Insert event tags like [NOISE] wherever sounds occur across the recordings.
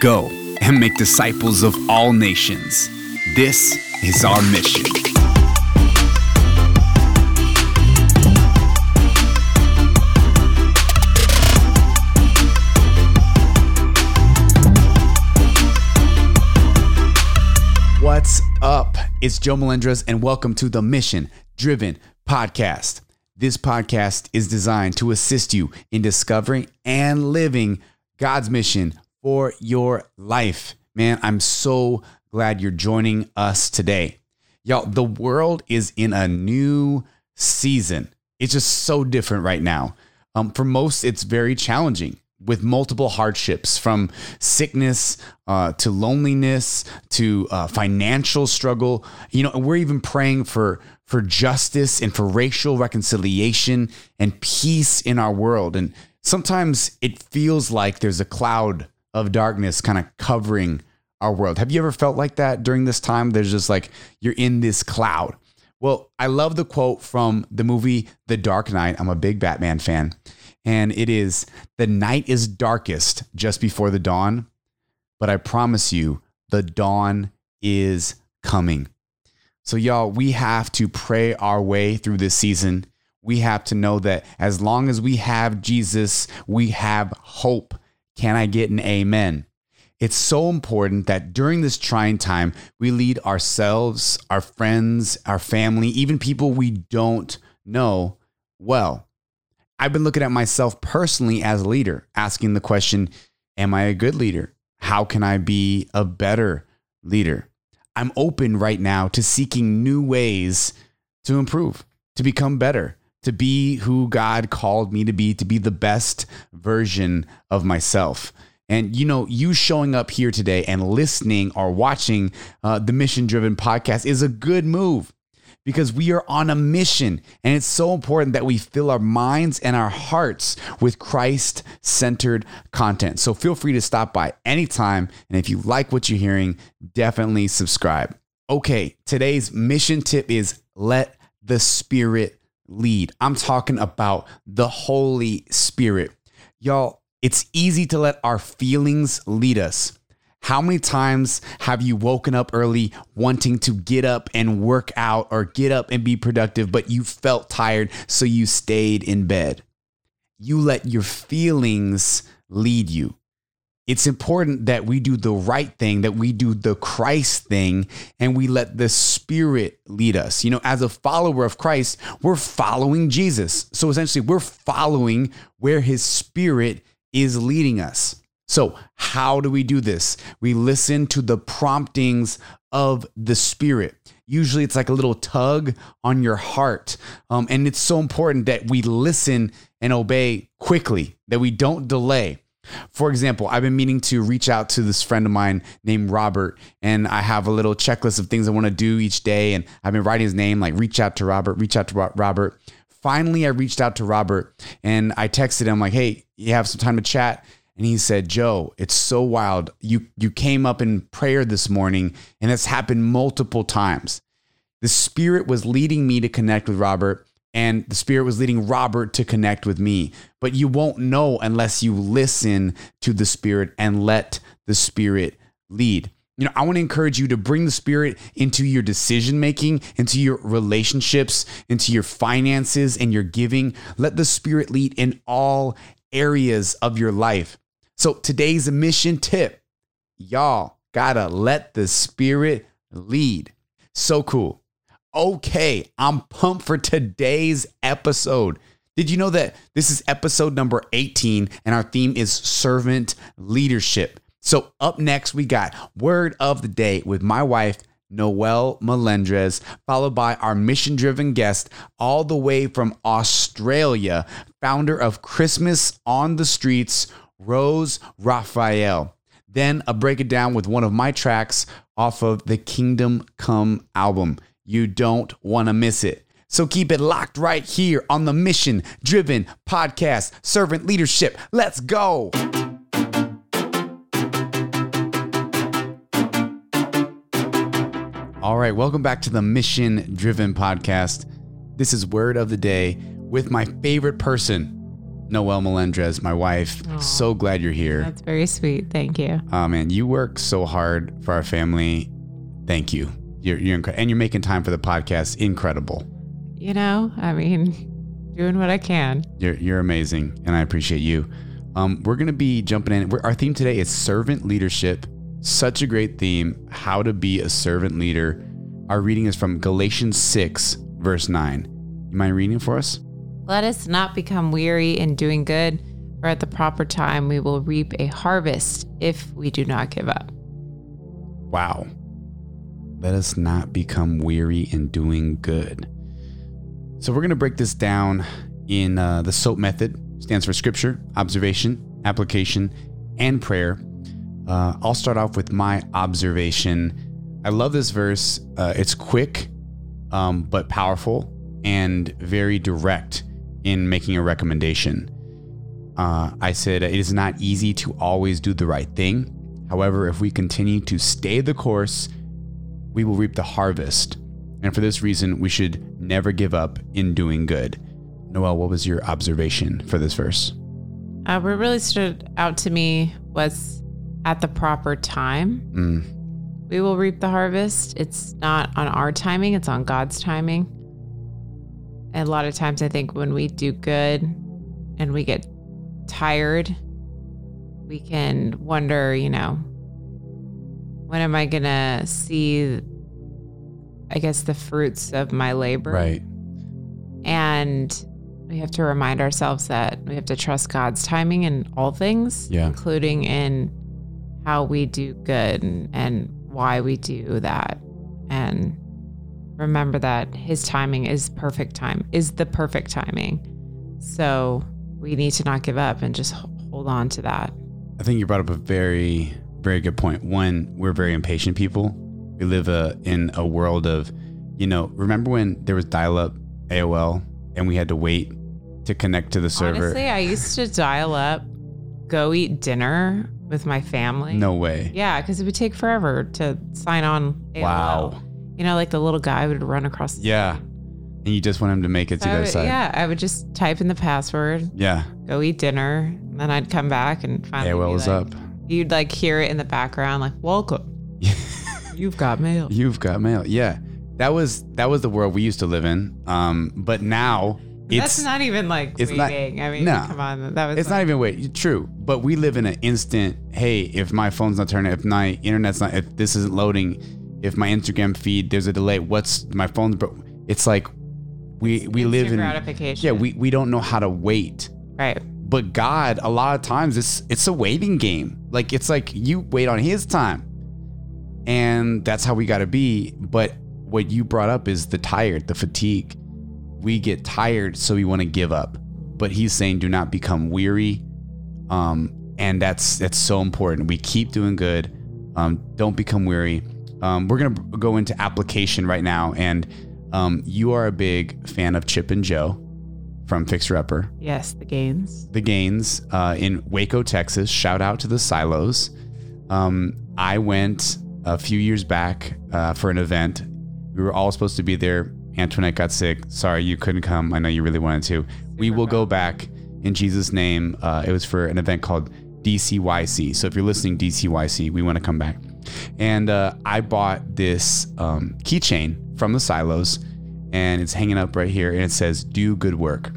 Go and make disciples of all nations. This is our mission. What's up? It's Joe Melendres, and welcome to the Mission Driven Podcast. This podcast is designed to assist you in discovering and living God's mission for your life. Man, I'm so glad you're joining us today. Y'all, the world is in a new season. It's just so different right now. Um, for most, it's very challenging with multiple hardships from sickness uh, to loneliness to uh, financial struggle. You know, we're even praying for for justice and for racial reconciliation and peace in our world. And sometimes it feels like there's a cloud of darkness kind of covering our world. Have you ever felt like that during this time? There's just like you're in this cloud. Well, I love the quote from the movie The Dark Knight. I'm a big Batman fan. And it is the night is darkest just before the dawn, but I promise you, the dawn is coming. So, y'all, we have to pray our way through this season. We have to know that as long as we have Jesus, we have hope. Can I get an amen? It's so important that during this trying time, we lead ourselves, our friends, our family, even people we don't know well. I've been looking at myself personally as a leader, asking the question Am I a good leader? How can I be a better leader? I'm open right now to seeking new ways to improve, to become better, to be who God called me to be, to be the best version of myself. And you know, you showing up here today and listening or watching uh, the Mission Driven podcast is a good move because we are on a mission. And it's so important that we fill our minds and our hearts with Christ centered content. So feel free to stop by anytime. And if you like what you're hearing, definitely subscribe. Okay, today's mission tip is let the Spirit lead. I'm talking about the Holy Spirit. Y'all, it's easy to let our feelings lead us. How many times have you woken up early wanting to get up and work out or get up and be productive, but you felt tired, so you stayed in bed? You let your feelings lead you. It's important that we do the right thing, that we do the Christ thing, and we let the Spirit lead us. You know, as a follower of Christ, we're following Jesus. So essentially, we're following where His Spirit is leading us. So, how do we do this? We listen to the promptings of the Spirit. Usually, it's like a little tug on your heart. Um, and it's so important that we listen and obey quickly, that we don't delay. For example, I've been meaning to reach out to this friend of mine named Robert, and I have a little checklist of things I want to do each day. And I've been writing his name, like reach out to Robert, reach out to Robert. Finally, I reached out to Robert and I texted him, like, hey, you have some time to chat? and he said, "Joe, it's so wild. You you came up in prayer this morning and it's happened multiple times. The spirit was leading me to connect with Robert and the spirit was leading Robert to connect with me. But you won't know unless you listen to the spirit and let the spirit lead." You know, I want to encourage you to bring the spirit into your decision making, into your relationships, into your finances and your giving. Let the spirit lead in all areas of your life. So today's mission tip y'all gotta let the spirit lead. So cool. Okay, I'm pumped for today's episode. Did you know that this is episode number 18 and our theme is servant leadership? So, up next, we got word of the day with my wife, Noelle Melendres, followed by our mission driven guest, all the way from Australia, founder of Christmas on the Streets, Rose Raphael. Then a break it down with one of my tracks off of the Kingdom Come album. You don't want to miss it. So keep it locked right here on the mission driven podcast, Servant Leadership. Let's go. All right, welcome back to the mission driven podcast. This is word of the day with my favorite person Noel Melendres, my wife. Aw. So glad you're here. That's very sweet. Thank you. Oh man, you work so hard for our family. Thank you. You're you're incredible, and you're making time for the podcast. Incredible. You know, I mean, doing what I can. You're you're amazing, and I appreciate you. Um, we're gonna be jumping in. We're, our theme today is servant leadership. Such a great theme. How to be a servant leader. Our reading is from Galatians six, verse nine. You mind reading it for us? Let us not become weary in doing good, for at the proper time we will reap a harvest if we do not give up. Wow. Let us not become weary in doing good. So we're going to break this down in uh, the SOAP method. Stands for scripture, observation, application, and prayer. Uh, I'll start off with my observation. I love this verse. Uh, it's quick, um, but powerful and very direct in making a recommendation. Uh, I said it is not easy to always do the right thing. However, if we continue to stay the course, we will reap the harvest. And for this reason, we should never give up in doing good. Noel, what was your observation for this verse? Uh, what really stood out to me was at the proper time, Mm, we will reap the harvest. It's not on our timing, it's on God's timing. And a lot of times, I think when we do good and we get tired, we can wonder, you know, when am I going to see, I guess, the fruits of my labor? right. And we have to remind ourselves that we have to trust God's timing in all things, Yeah. including in how we do good and, and why we do that. And remember that his timing is perfect time, is the perfect timing. So we need to not give up and just hold on to that. I think you brought up a very, very good point. One, we're very impatient people. We live uh in a world of, you know, remember when there was dial up AOL and we had to wait to connect to the server? Honestly, I used to dial up, go eat dinner with my family. no way. Yeah, because it would take forever to sign on. AOL. Wow. You know, like the little guy would run across. The Yeah. And you just want him to make it to So the other side. yeah, I would just type in the password, Yeah. go eat dinner, and then I'd come back and finally. AOL is like- up. You'd like hear it in the background, like "Welcome, [LAUGHS] you've got mail." You've got mail. Yeah. That was that was the world we used to live in. Um, but now it's That's not even like it's not- waiting. I mean, no. come on, that was. it's not even wait. True, but we live in an instant. Hey, if my phone's not turning, if my internet's not, if this isn't loading, if my Instagram feed there's a delay, what's my phone's? Bro- it's like we we live in gratification. yeah we we don't know how to wait. right. But God, a lot of times it's it's a waiting game. Like it's like you wait on His time, and that's how we got to be. But what you brought up is the tired, the fatigue. We get tired, so we want to give up. But He's saying, do not become weary. Um, and that's that's so important. We keep doing good. Um, don't become weary. Um, we're gonna go into application right now, and um, you are a big fan of Chip and Jo from Fixer Upper Yes, the Gaines. the Gaines uh, in Waco, Texas. Shout out to the Silos. Um, I went a few years back uh, for an event. We were all supposed to be there. Antoinette got sick. Sorry, you couldn't come. I know you really wanted to. we will go back in Jesus' name. Uh, it was for an event called DCYC. So if you're listening, DCYC, we want to come back. And uh, I bought this um, keychain from the Silos, and it's hanging up right here, and it says "Do good work."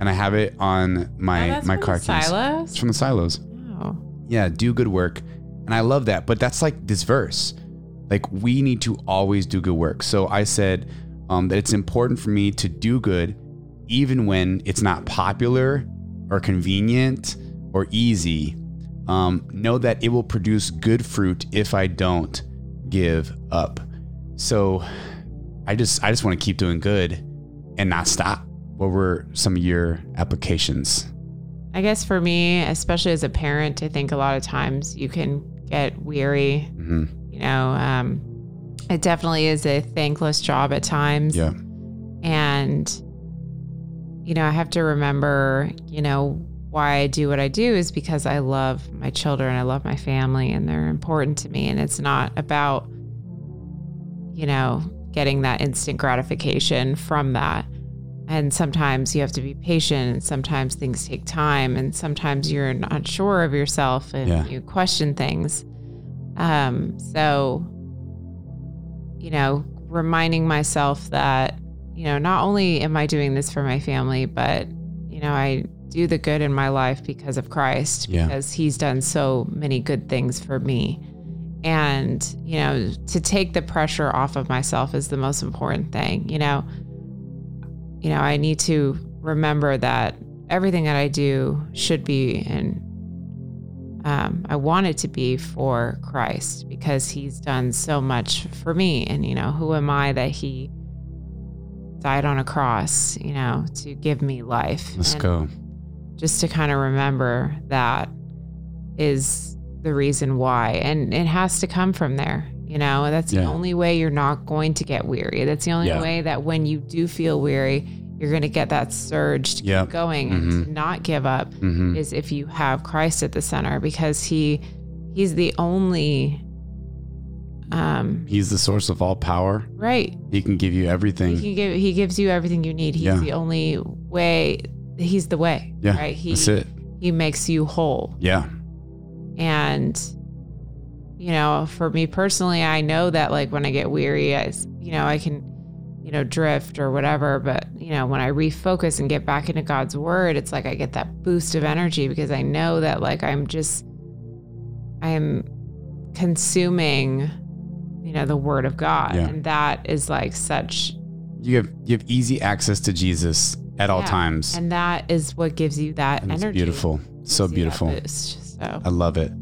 And I have it on my Oh, my car keys. Silos? It's from the Silos. Oh, Yeah, do good work. And I love that. But that's like this verse. Like we need to always do good work. So I said um, that it's important for me to do good even when it's not popular or convenient or easy. Um, know that it will produce good fruit if I don't give up. So I just I just want to keep doing good and not stop. What were some of your applications? I guess for me, especially as a parent, I think a lot of times you can get weary. hmm You know, um, it definitely is a thankless job at times. Yeah. And, you know, I have to remember, you know, why I do what I do is because I love my children, I love my family, and they're important to me. And it's not about, you know, getting that instant gratification from that. and sometimes you have to be patient and sometimes things take time and sometimes you're not sure of yourself and Yeah. you question things um so you know reminding myself that you know not only am i doing this for my family but you know i do the good in my life because of christ Yeah. because he's done so many good things for me and you know to take the pressure off of myself is the most important thing you know you know, I need to remember that everything that I do should be and um, I want it to be for Christ because He's done so much for me. And, you know, who am I that He died on a cross, you know, to give me life? Let's And go. Just to kind of remember that is the reason why. And it has to come from there. You know, that's the Yeah. only way you're not going to get weary. That's the only Yeah. way that when you do feel weary, you're going to get that surge to Yep. keep going and Mhm. to not give up hmm is if you have Christ at the center because he he's the only um He's the source of all power. right He can give you everything. he give he gives you everything you need he's Yeah. the only way he's the way yeah, right he that's it. he makes you whole Yeah, and you know for me personally i know that like when i get weary I, you know i can you know drift or whatever but you know when i refocus and get back into god's word it's like i get that boost of energy because i know that like i'm just i'm consuming you know the word of god Yeah. and that is like such you have you have easy access to Jesus at all times. and that is what gives you that And it's energy beautiful, so gives you that beautiful. So I love it.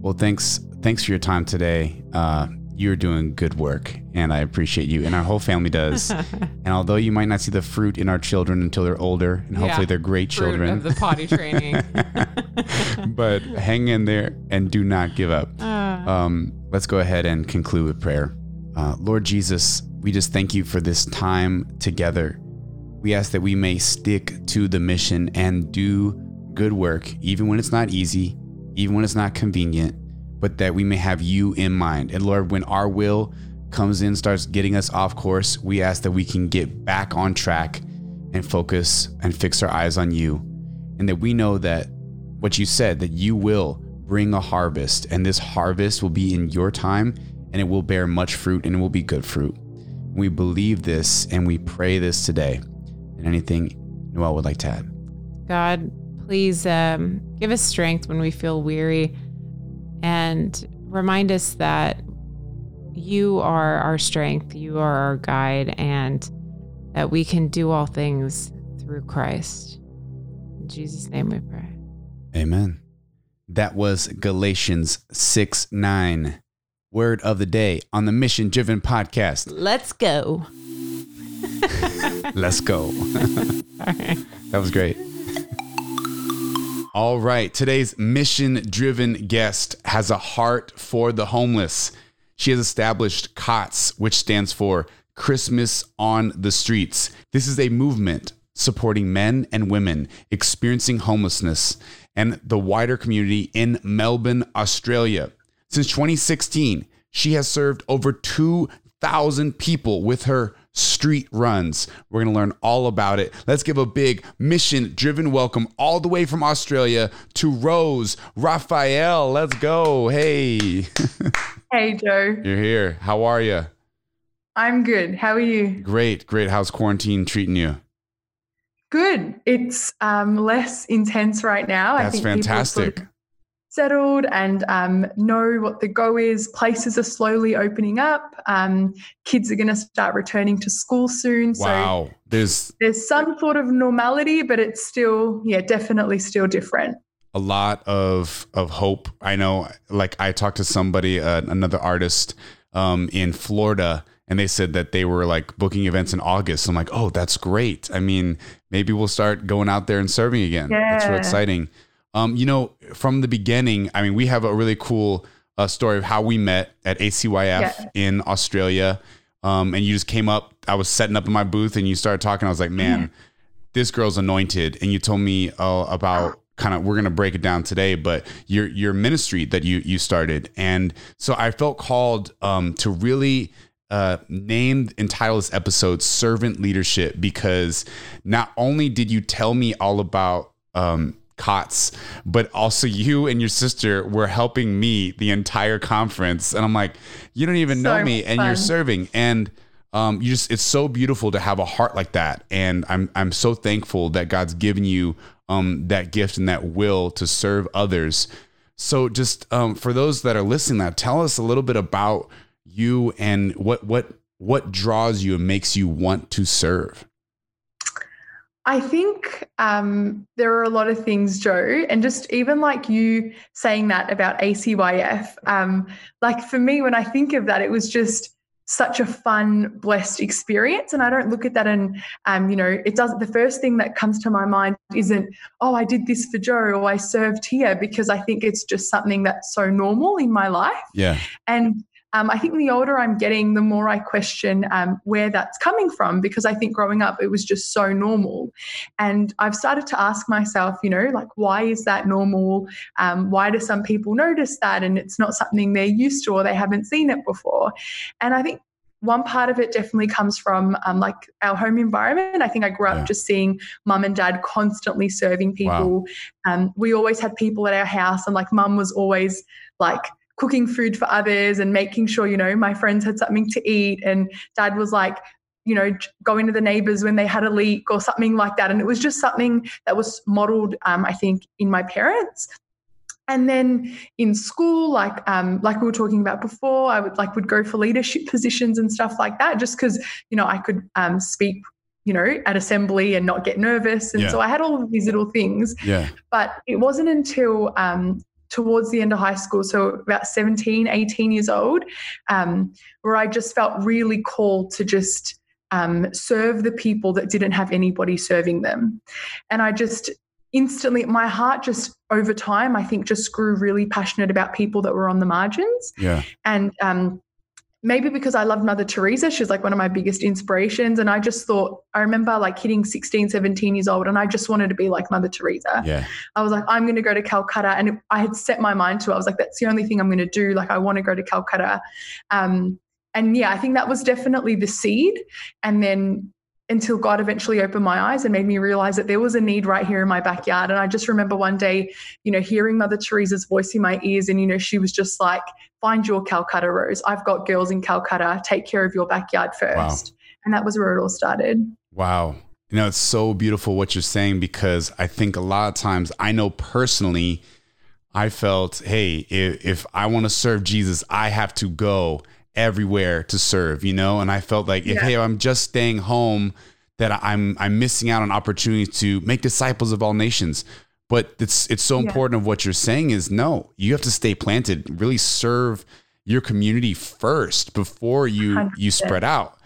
Well, thanks thanks for your time today. Uh, you're doing good work, and I appreciate you, and our whole family does. [LAUGHS] and although you might not see the fruit in our children until they're older, and hopefully Yeah. they're great children, the potty training [LAUGHS] but hang in there and do not give up. Uh, Um, let's go ahead and conclude with prayer. Uh, Lord Jesus, we just thank you for this time together. We ask that we may stick to the mission and do good work, even when it's not easy, even when it's not convenient, but that we may have you in mind. And Lord, when our will comes in, starts getting us off course, we ask that we can get back on track and focus and fix our eyes on you. And that we know that what you said, that you will bring a harvest, and this harvest will be in your time, and it will bear much fruit, and it will be good fruit. We believe this and we pray this today. And anything Noel would like to add? God, please um, give us strength when we feel weary and remind us that you are our strength, you are our guide, and that we can do all things through Christ. In Jesus' name we pray. Amen. That was Galatians 6 9. Word of the day on the Mission Driven podcast. Let's go. [LAUGHS] Let's go. [LAUGHS] [LAUGHS] Right. That was great. All right. Today's mission driven guest has a heart for the homeless. She has established COTS, which stands for Christmas on the Streets. This is a movement supporting men and women experiencing homelessness and the wider community in Melbourne, Australia. Since 2016, she has served over 2,000 people with her street runs. We're going to learn all about it. Let's give a big mission driven welcome all the way from Australia to Rose Raphael. Let's go. Hey, [LAUGHS] Hey, Joe. you're here. How are you? I'm good. How are you? Great, great. How's quarantine treating you? Good. It's um, less intense right now. I That's think people sort of fantastic. Settled and um, know what the go is. Places are slowly opening up. Um, kids are going to start returning to school soon. So Wow. There's there's some sort of normality, but it's still, yeah, definitely still different. a lot of of hope. I know, like I talked to somebody, uh, another artist um, in Florida, and they said that they were like booking events in August. I'm like, oh, that's great. I mean, maybe we'll start going out there and serving again. That's real exciting. Um, you know, from the beginning, I mean, we have a really cool uh, story of how we met at ACYF Yeah. in Australia. Um, and you just came up. I was setting up in my booth, and you started talking. I was like, man, this girl's anointed and you told me uh, about kind of we're going to break it down today but your your ministry that you you started and so i felt called um to really uh, named entitled this episode "Servant Leadership" because not only did you tell me all about um, COTS, but also you and your sister were helping me the entire conference, and I'm like, you don't even so know me, and you're serving, and um, you just it's so beautiful to have a heart like that, and I'm I'm so thankful that God's given you um, that gift and that will to serve others. So, just um, for those that are listening, that tell us a little bit about you and what what what draws you and makes you want to serve. I think um, there are a lot of things, Joe, and just even like you saying that about ACYF. Um, like for me, when I think of that, it was just such a fun, blessed experience. And I don't look at that and, um, you know, it doesn't, the first thing that comes to my mind isn't, oh, I did this for Joe or I served here because I think it's just something that's so normal in my life. Yeah. And um, I think the older I'm getting, the more I question um, where that's coming from because I think growing up it was just so normal. And I've started to ask myself, you know, like, why is that normal? Um, why do some people notice that and it's not something they're used to or they haven't seen it before? And I think one part of it definitely comes from um, like our home environment. I think I grew up yeah. just seeing mum and dad constantly serving people. Wow. Um, we always had people at our house, and like mum was always like cooking food for others and making sure, you know, my friends had something to eat. And dad was like, you know, going to the neighbors when they had a leak or something like that. And it was just something that was modeled, um, I think, in my parents. And then in school, like um, like we were talking about before, I would like would go for leadership positions and stuff like that, just because you know I could um, speak you know, at assembly and not get nervous. And yeah. so I had all of these little things. Yeah. But it wasn't until um, towards the end of high school, so about 17, 18 years old, um, where I just felt really called to just um, serve the people that didn't have anybody serving them. And I just instantly, my heart just over time, I think just grew really passionate about people that were on the margins. Yeah. And, um, maybe because I loved Mother Teresa, she's like one of my biggest inspirations. And I just thought, I remember like hitting 16, 17 years old, and I just wanted to be like Mother Teresa. Yeah. I was like, I'm going to go to Calcutta. And I had set my mind to it. I was like, that's the only thing I'm going to do. Like, I want to go to Calcutta. Um, and yeah, I think that was definitely the seed. And then until God eventually opened my eyes and made me realize that there was a need right here in my backyard. And I just remember one day, you know, hearing Mother Teresa's voice in my ears. And, you know, she was just like, find your Calcutta rose. I've got girls in Calcutta. Take care of your backyard first. Wow. And that was where it all started. Wow. You know, it's so beautiful what you're saying because I think a lot of times I know personally, I felt, hey, if, if I want to serve Jesus, I have to go everywhere to serve, you know? And I felt like if, yeah. hey, I'm just staying home, that I'm I'm missing out on opportunities to make disciples of all nations. But it's it's so yeah. important of what you're saying is no, you have to stay planted, really serve your community first before you 100%. you spread out.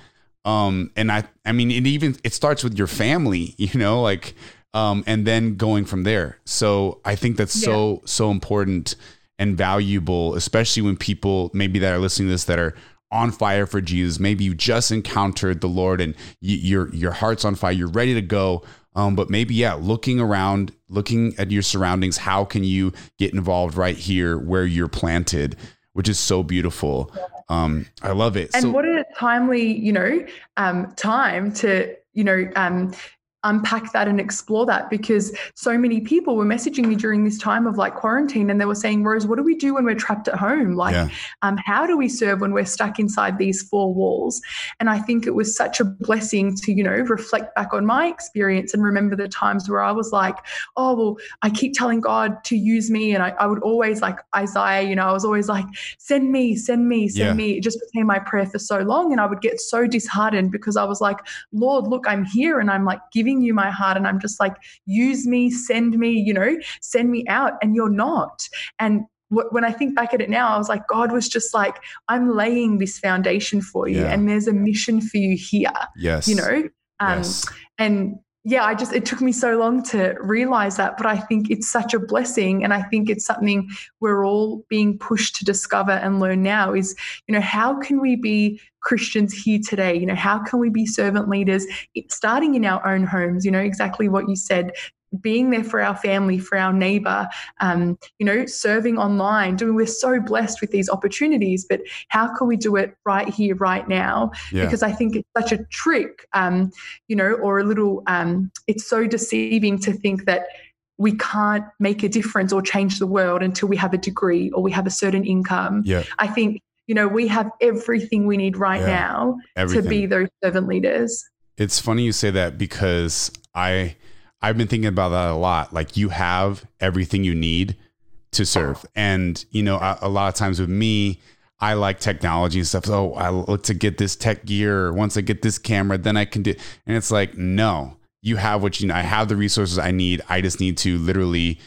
Um, and I I mean it even it starts with your family, [LAUGHS] you know, like um, and then going from there. So I think that's yeah. so so important and valuable, especially when people maybe that are listening to this that are on fire for Jesus. Maybe you just encountered the Lord and you, your your heart's on fire. You're ready to go. Um, but maybe yeah, looking around, looking at your surroundings. How can you get involved right here where you're planted? Which is so beautiful. Um, I love it. And so, what a timely, you know, um, time to you know um, unpack that and explore that because so many people were messaging me during this time of like quarantine and they were saying rose what do we do when we're trapped at home like yeah. um, how do we serve when we're stuck inside these four walls and i think it was such a blessing to you know reflect back on my experience and remember the times where i was like oh well i keep telling god to use me and i, I would always like isaiah you know i was always like send me send me send yeah. me it just became my prayer for so long and i would get so disheartened because i was like lord look i'm here and i'm like giving giving you my heart and I'm just like, use me, send me, you know, send me out. And you're not. And when I think back at it now, I was like, God was just like, I'm laying this foundation for you, yeah. and there's a mission for you here. Yes. You know? Um, yes. And yeah, I just, it took me so long to realize that, but I think it's such a blessing. And I think it's something we're all being pushed to discover and learn now is, you know, how can we be Christians here today? You know, how can we be servant leaders starting in our own homes? You know, exactly what you said being there for our family, for our neighbor, um, you know, serving online, doing, we're so blessed with these opportunities, but how can we do it right here, right now? Yeah. Because I think it's such a trick, um, you know, or a little, um, it's so deceiving to think that we can't make a difference or change the world until we have a degree or we have a certain income. Yeah. I think, you know, we have everything we need right Yeah. now Everything. to be those servant leaders. It's funny you say that because I I've been thinking about that a lot. Like you have everything you need to serve, and you know a, a lot of times with me, I like technology and stuff. Oh, I look to get this tech gear. Once I get this camera, then I can do. And it's like no, you have what you. need. I have the resources I need. I just need to literally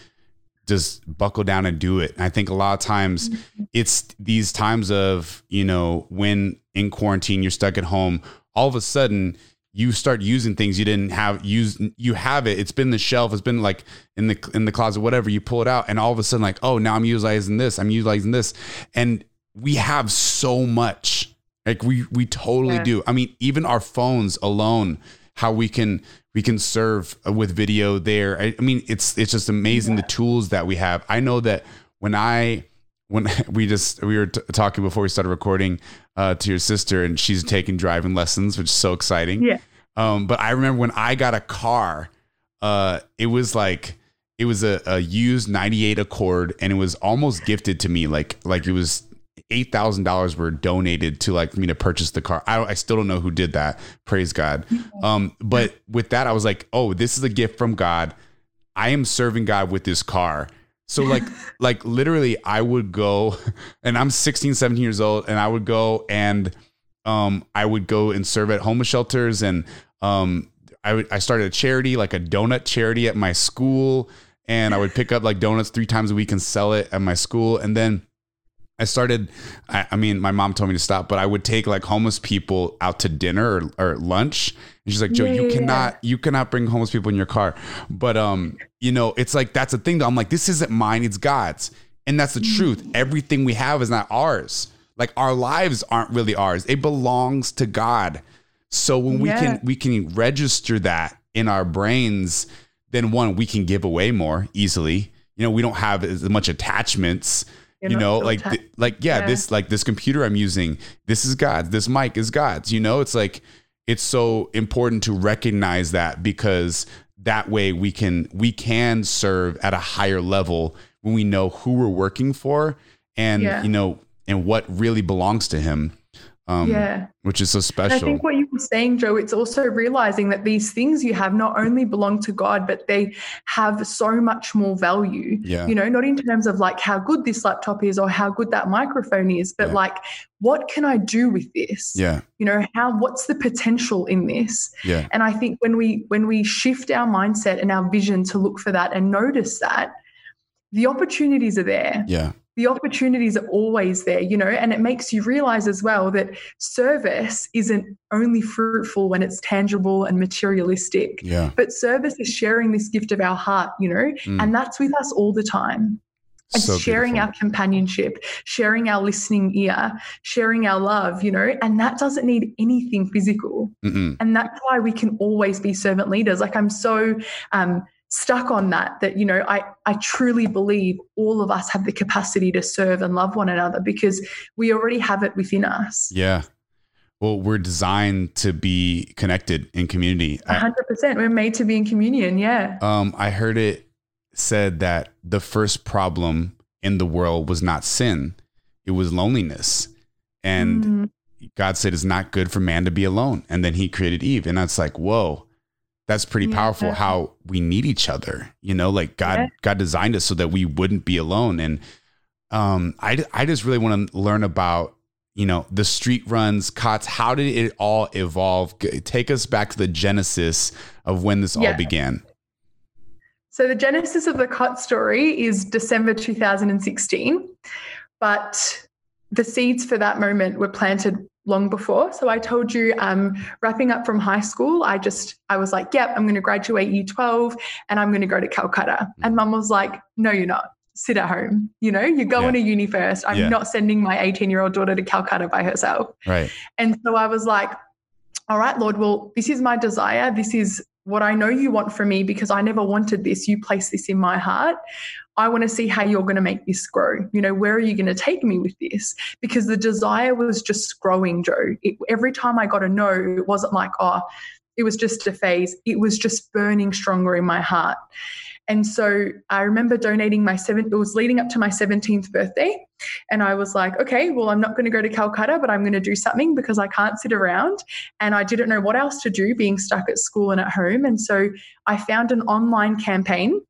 just buckle down and do it. And I think a lot of times mm-hmm. it's these times of, you know, when in quarantine you're stuck at home, all of a sudden you start using things you didn't have use you have it. It's been the shelf. It's been like in the in the closet whatever. You pull it out and all of a sudden like oh now i'm utilizing this. I'm utilizing this. And we have so much. Like we we totally Yeah. do. I mean even our phones alone how we can we can serve with video there. I, I mean it's it's just amazing the tools that we have. I know that when i when [LAUGHS] we just we were t- talking before we started recording uh, to your sister and she's taking driving lessons which is so exciting Yeah. um, but I remember when I got a car, uh, it was like it was a, a used '98 Accord, and it was almost gifted to me. Like like it was eight thousand dollars were donated to like for me to purchase the car. I I still don't know who did that. Praise God. Um, but with that, I was like, oh, this is a gift from God. I am serving God with this car. So like [LAUGHS] like literally I would go [LAUGHS] and I'm 16 17 years old and I would go and um I would go and serve at homeless shelters and um I would I started a charity like a donut charity at my school and I would pick up like donuts 3 times a week and sell it at my school. And then I started, I, I mean, my mom told me to stop, but I would take like homeless people out to dinner or, or lunch. And she's like, Joe, Yeah, you yeah, yeah. cannot, you cannot bring homeless people in your car. But, um, you know, it's like, that's the thing though. I'm like, this isn't mine, it's God's. And that's the Mm. truth. Everything we have is not ours. Like our lives aren't really ours. It belongs to God. So when we can, we can register that in our brains, then one, we can give away more easily. You know, we don't have as much attachments You're you know like th- like yeah, Yeah. this like this computer i'm using this is god's this mic is god's you know it's like it's so important to recognize that because that way we can we can serve at a higher level when we know who we're working for and Yeah. you know and what really belongs to him um Yeah. which is so special. And I think what you were saying, Joe, it's also realizing that these things you have not only belong to God, but they have so much more value. Yeah. You know, not in terms of like how good this laptop is or how good that microphone is, but Yeah. like, what can I do with this? yeah You know, how what's the potential in this? yeah And I think when we when we shift our mindset and our vision to look for that and notice that, the opportunities are there yeah the opportunities are always there, you know, and it makes you realize as well that service isn't only fruitful when it's tangible and materialistic, yeah but service is sharing this gift of our heart, you know, Mm. and that's with us all the time. It's So sharing beautiful. our companionship, sharing our listening ear, sharing our love, you know, and that doesn't need anything physical. Mm-mm. And that's why we can always be servant leaders. Like I'm so um, stuck on that, that, you know, I, I truly believe all of us have the capacity to serve and love one another because we already have it within us. yeah well we're designed to be connected in community A I- 100%. We're made to be in communion. Yeah. Um, I heard it said that the first problem in the world was not sin, it was loneliness. And Mm, God said it's not good for man to be alone. And then he created Eve. And that's like, whoa, that's pretty Yeah. powerful how we need each other. You know, like God, Yeah. God designed us so that we wouldn't be alone. And um, I, I just really want to learn about, you know, the street runs, COTS. How did it all evolve? Take us back to the genesis of when this all began. So the genesis of the cot story is December 2016, but the seeds for that moment were planted long before. So I told you, um, wrapping up from high school, I just I was like, "Yep, I'm going to graduate Year 12, and I'm going to go to Calcutta." And Mum was like, "No, you're not. Sit at home. You know, you're going to uni first. I'm Yeah. not sending my 18 year old daughter to Calcutta by herself." Right. And so I was like, all right, Lord, well, this is my desire. This is what I know you want from me, because I never wanted this, you place this in my heart. I want to see how you're going to make this grow. You know, where are you going to take me with this? Because the desire was just growing, Joe. It, every time I got a no, it wasn't like, oh, it was just a phase. It was just burning stronger in my heart. And so I remember donating my seventh, it was leading up to my 17th birthday. And I was like, okay, well, I'm not going to go to Calcutta, but I'm going to do something because I can't sit around. And I didn't know what else to do being stuck at school and at home. And so I found an online campaign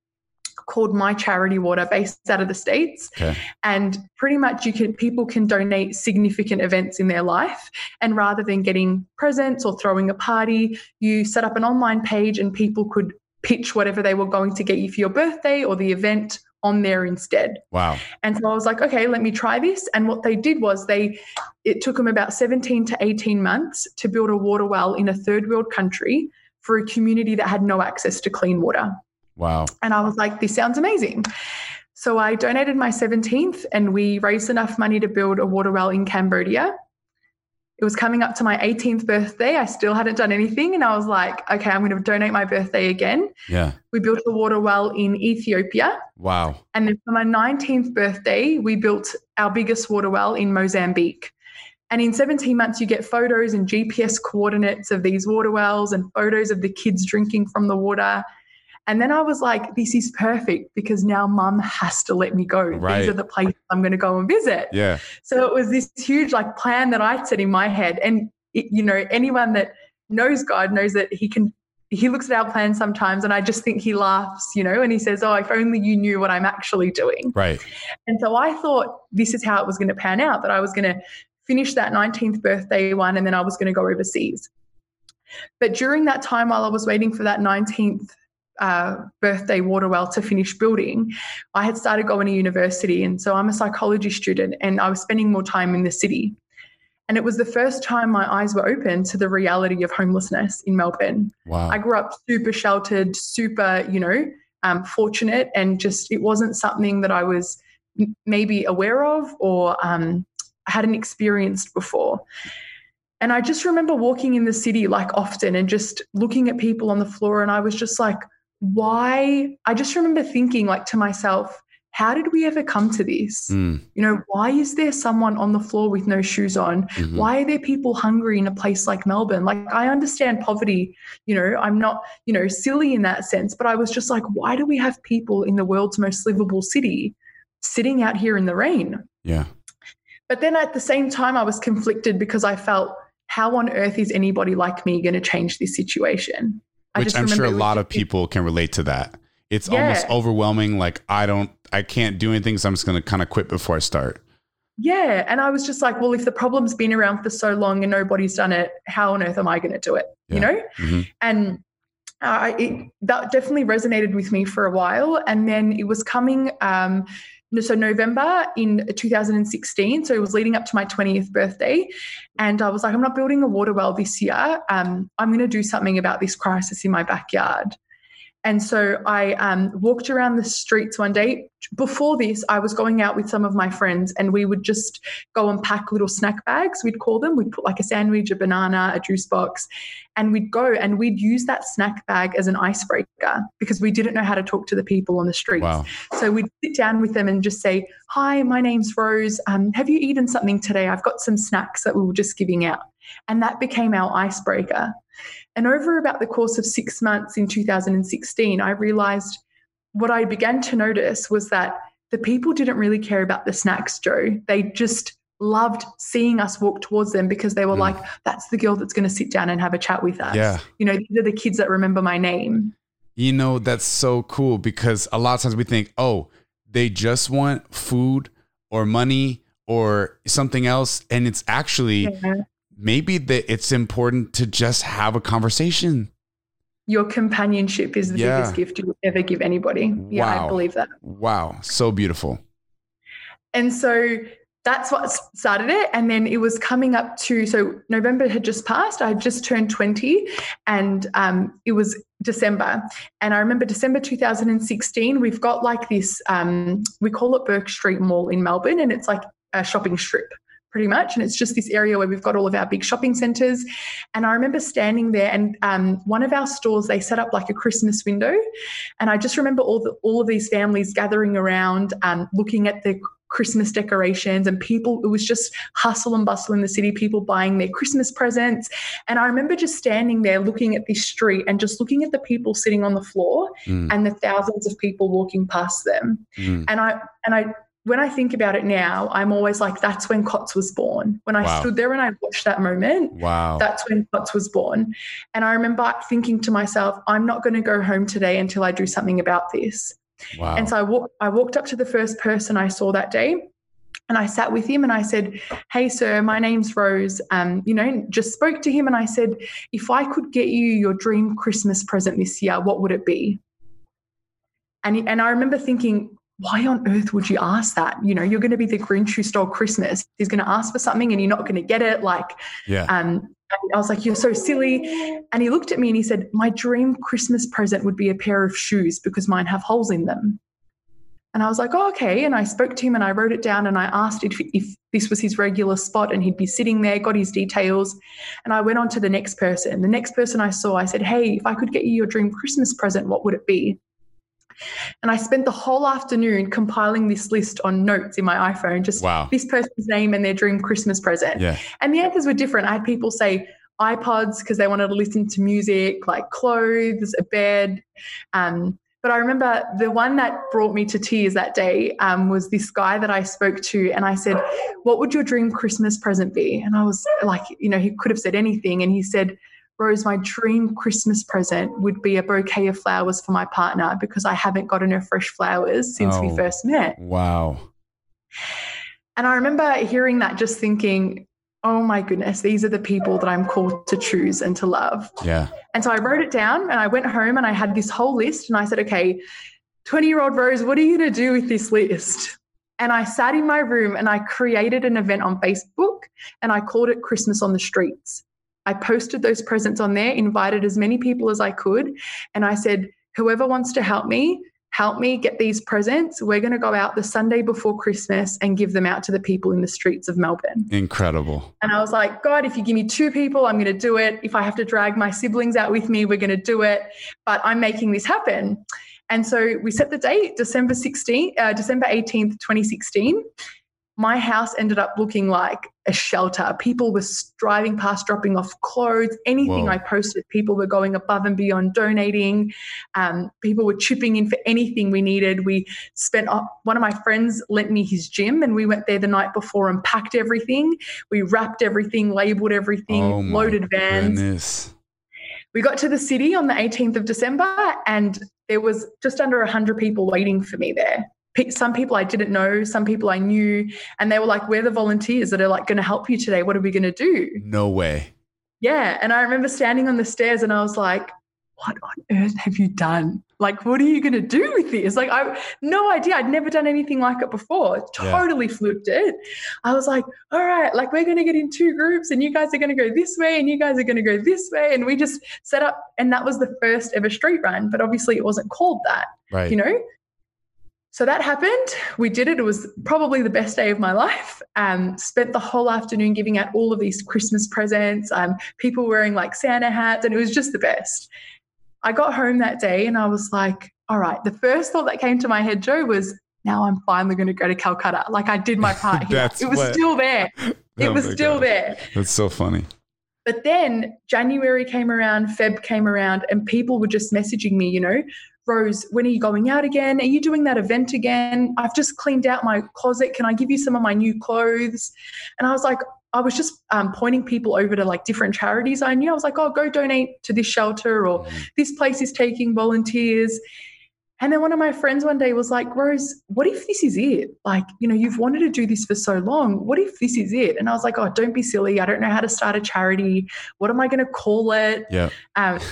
called My Charity Water based out of the States. Okay. And pretty much you can people can donate significant events in their life. And rather than getting presents or throwing a party, you set up an online page and people could pitch whatever they were going to get you for your birthday or the event on there instead. Wow. And so I was like, okay, let me try this. And what they did was they it took them about 17 to 18 months to build a water well in a third world country for a community that had no access to clean water. Wow. And I was like, this sounds amazing. So I donated my 17th and we raised enough money to build a water well in Cambodia. It was coming up to my 18th birthday. I still hadn't done anything. And I was like, okay, I'm going to donate my birthday again. Yeah. We built a water well in Ethiopia. Wow. And then for my 19th birthday, we built our biggest water well in Mozambique. And in 17 months, you get photos and GPS coordinates of these water wells and photos of the kids drinking from the water. And then I was like, this is perfect because now mum has to let me go. Right. These are the places I'm going to go and visit. Yeah. So it was this huge like plan that I'd set in my head. And, it, you know, anyone that knows God knows that he can, he looks at our plans sometimes and I just think he laughs, you know, and he says, oh, if only you knew what I'm actually doing. Right. And so I thought this is how it was going to pan out, that I was going to finish that 19th birthday one and then I was going to go overseas. But during that time, while I was waiting for that 19th uh, birthday water well to finish building, I had started going to university. And so I'm a psychology student and I was spending more time in the city. And it was the first time my eyes were open to the reality of homelessness in Melbourne. Wow. I grew up super sheltered, super, you know, um, fortunate, and just it wasn't something that I was maybe aware of or um, hadn't experienced before. And I just remember walking in the city like often and just looking at people on the floor, and I was just like, why I just remember thinking like to myself, how did we ever come to this? Mm. You know, why is there someone on the floor with no shoes on? Mm-hmm. Why are there people hungry in a place like Melbourne? Like, I understand poverty, you know, I'm not, you know, silly in that sense, but I was just like, why do we have people in the world's most livable city sitting out here in the rain? Yeah. But then at the same time, I was conflicted because I felt, how on earth is anybody like me going to change this situation? Which I'm sure a lot of people can relate to that. It's yeah. almost overwhelming. Like I don't, I can't do anything, so I'm just going to kind of quit before I start. Yeah, and I was just like, well, if the problem's been around for so long and nobody's done it, how on earth am I going to do it? Yeah. You know, mm-hmm. and uh, it, that definitely resonated with me for a while. And then it was coming. Um, so November in 2016. So it was leading up to my 20th birthday. And I was like, I'm not building a water well this year. Um, I'm going to do something about this crisis in my backyard. And so I um, walked around the streets one day. Before this, I was going out with some of my friends and we would just go and pack little snack bags, we'd call them. We'd put like a sandwich, a banana, a juice box, and we'd go and we'd use that snack bag as an icebreaker because we didn't know how to talk to the people on the streets. Wow. So we'd sit down with them and just say, Hi, my name's Rose. Um, have you eaten something today? I've got some snacks that we were just giving out. And that became our icebreaker. And over about the course of six months in 2016, I realized what I began to notice was that the people didn't really care about the snacks, Joe. They just loved seeing us walk towards them because they were mm. like, that's the girl that's going to sit down and have a chat with us. Yeah. You know, these are the kids that remember my name. You know, that's so cool because a lot of times we think, oh, they just want food or money or something else. And it's actually yeah maybe that it's important to just have a conversation. Your companionship is the yeah. biggest gift you will ever give anybody. Yeah, wow. I believe that. Wow, so beautiful. And so that's what started it. And then it was coming up to, so November had just passed. I had just turned 20 and um, it was December. And I remember December 2016, we've got like this, um, we call it Bourke Street Mall in Melbourne, and it's like a shopping strip pretty much. And it's just this area where we've got all of our big shopping centers. And I remember standing there and um, one of our stores, they set up like a Christmas window. And I just remember all the, all of these families gathering around, um, looking at the Christmas decorations and people, it was just hustle and bustle in the city, people buying their Christmas presents. And I remember just standing there looking at this street and just looking at the people sitting on the floor mm. and the thousands of people walking past them. Mm. And I, and I, when I think about it now, I'm always like, that's when COTS was born. When I wow. stood there and I watched that moment, wow, that's when COTS was born. And I remember thinking to myself, I'm not going to go home today until I do something about this. Wow. And so I, walk, I walked up to the first person I saw that day and I sat with him and I said, Hey, sir, my name's Rose. Um, you know, just spoke to him and I said, If I could get you your dream Christmas present this year, what would it be? And, and I remember thinking, why on earth would you ask that? You know, you're going to be the Grinch who stole Christmas. He's going to ask for something and you're not going to get it. Like, yeah. Um, I was like, you're so silly. And he looked at me and he said, my dream Christmas present would be a pair of shoes because mine have holes in them. And I was like, oh, okay. And I spoke to him and I wrote it down and I asked if, if this was his regular spot and he'd be sitting there, got his details. And I went on to the next person. The next person I saw, I said, hey, if I could get you your dream Christmas present, what would it be? And I spent the whole afternoon compiling this list on notes in my iPhone, just wow. this person's name and their dream Christmas present. Yeah. And the answers were different. I had people say iPods because they wanted to listen to music, like clothes, a bed. Um, but I remember the one that brought me to tears that day um, was this guy that I spoke to, and I said, "What would your dream Christmas present be?" And I was like, you know, he could have said anything, and he said, Rose, my dream Christmas present would be a bouquet of flowers for my partner because I haven't gotten her fresh flowers since oh, we first met. Wow. And I remember hearing that just thinking, oh my goodness, these are the people that I'm called to choose and to love. Yeah. And so I wrote it down and I went home and I had this whole list and I said, okay, 20 year old Rose, what are you going to do with this list? And I sat in my room and I created an event on Facebook and I called it Christmas on the Streets. I posted those presents on there, invited as many people as I could. And I said, whoever wants to help me, help me get these presents. We're going to go out the Sunday before Christmas and give them out to the people in the streets of Melbourne. Incredible. And I was like, God, if you give me two people, I'm going to do it. If I have to drag my siblings out with me, we're going to do it. But I'm making this happen. And so we set the date, December 16th, uh, December 18th, 2016 my house ended up looking like a shelter. People were driving past, dropping off clothes. Anything Whoa. I posted, people were going above and beyond donating. Um, people were chipping in for anything we needed. We spent, uh, one of my friends lent me his gym and we went there the night before and packed everything. We wrapped everything, labeled everything, oh loaded vans. Goodness. We got to the city on the 18th of December and there was just under 100 people waiting for me there some people I didn't know, some people I knew, and they were like, "We're the volunteers that are like going to help you today. What are we going to do?" No way. Yeah, and I remember standing on the stairs, and I was like, "What on earth have you done? Like, what are you going to do with this?" Like, I no idea. I'd never done anything like it before. Totally yeah. flipped it. I was like, "All right, like we're going to get in two groups, and you guys are going to go this way, and you guys are going to go this way," and we just set up, and that was the first ever street run. But obviously, it wasn't called that. Right. You know so that happened. We did it. It was probably the best day of my life. Um, spent the whole afternoon giving out all of these Christmas presents. Um, people wearing like Santa hats, and it was just the best. I got home that day and I was like, all right. The first thought that came to my head, Joe, was now I'm finally going to go to Calcutta. Like I did my part [LAUGHS] here. it was what... still there. [LAUGHS] It oh was still God. there. That's so funny. But then January came around, Feb came around, and people were just messaging me, you know, Rose, when are you going out again? Are you doing that event again? I've just cleaned out my closet. Can I give you some of my new clothes? And I was like, I was just um, pointing people over to like different charities I knew. I was like, oh, go donate to this shelter or mm. this place is taking volunteers. And then one of my friends one day was like, Rose, what if this is it? Like, you know, you've wanted to do this for so long. What if this is it? And I was like, oh, don't be silly. I don't know how to start a charity. What am I going to call it? Yeah. Um, [LAUGHS]